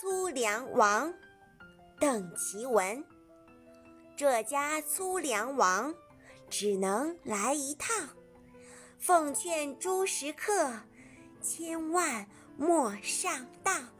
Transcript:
粗粮王邓奇文。这家粗粮王只能来一趟奉劝诸食客千万莫上当。